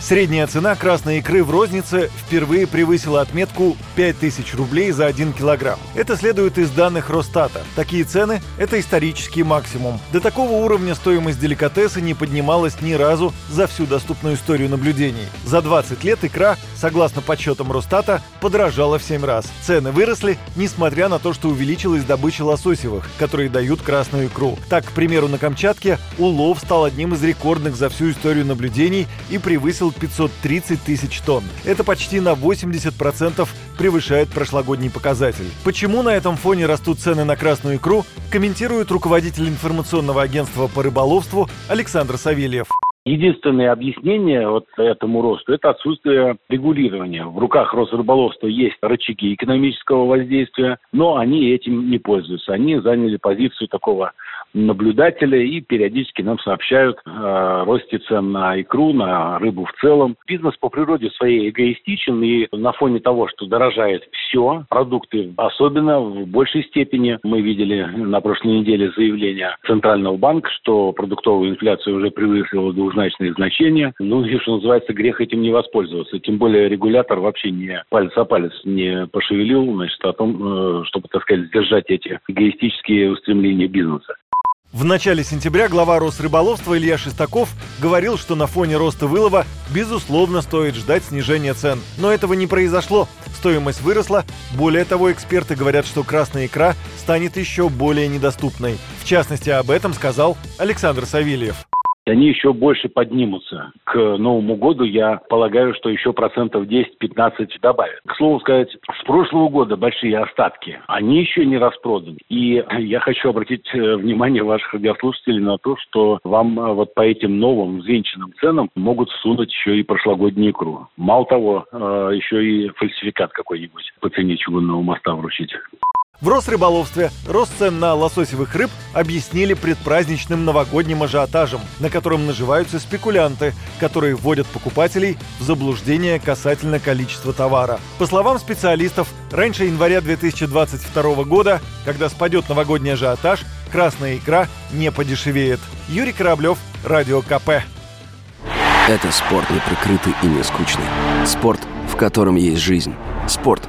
Средняя цена красной икры в рознице впервые превысила отметку 5000 рублей за 1 килограмм. Это следует из данных Росстата. Такие цены – это исторический максимум. До такого уровня стоимость деликатеса не поднималась ни разу за всю доступную историю наблюдений. За 20 лет икра, согласно подсчетам Росстата, подорожала в 7 раз. Цены выросли, несмотря на то, что увеличилась добыча лососевых, которые дают красную икру. Так, к примеру, на Камчатке улов стал одним из рекордных за всю историю наблюдений и превысил 530 тысяч тонн. Это почти на 80% превышает прошлогодний показатель. Почему на этом фоне растут цены на красную икру, комментирует руководитель информационного агентства по рыболовству Александр Савельев. Единственное объяснение вот этому росту – это отсутствие регулирования. В руках Росрыболовства есть рычаги экономического воздействия, но они этим не пользуются. Они заняли позицию такого наблюдателя и периодически нам сообщают о росте цен на икру, на рыбу в целом. Бизнес по природе своей эгоистичен, и на фоне того, что дорожает все, продукты особенно в большей степени. Мы видели на прошлой неделе заявление Центрального банка, что продуктовая инфляция уже превысила двузначные значения. Ну и, что называется, грех этим не воспользоваться. Тем более регулятор вообще не палец о палец не пошевелил, значит, о том, э, чтобы, так сказать, сдержать эти эгоистические устремления бизнеса. В начале сентября глава Росрыболовства Илья Шестаков говорил, что на фоне роста вылова безусловно стоит ждать снижения цен. Но этого не произошло. Стоимость выросла. Более того, эксперты говорят, что красная икра станет еще более недоступной. В частности, об этом сказал Александр Савельев они еще больше поднимутся. К Новому году я полагаю, что еще процентов 10-15 добавят. К слову сказать, с прошлого года большие остатки, они еще не распроданы. И я хочу обратить э, внимание ваших радиослушателей на то, что вам э, вот по этим новым взвинченным ценам могут всунуть еще и прошлогоднюю икру. Мало того, э, еще и фальсификат какой-нибудь по цене чугунного моста вручить. В Росрыболовстве рост цен на лососевых рыб объяснили предпраздничным новогодним ажиотажем, на котором наживаются спекулянты, которые вводят покупателей в заблуждение касательно количества товара. По словам специалистов, раньше января 2022 года, когда спадет новогодний ажиотаж, красная икра не подешевеет. Юрий Кораблев, Радио КП. Это спорт не прикрытый и не скучный. Спорт, в котором есть жизнь. Спорт,